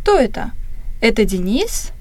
Кто это? Это Денис?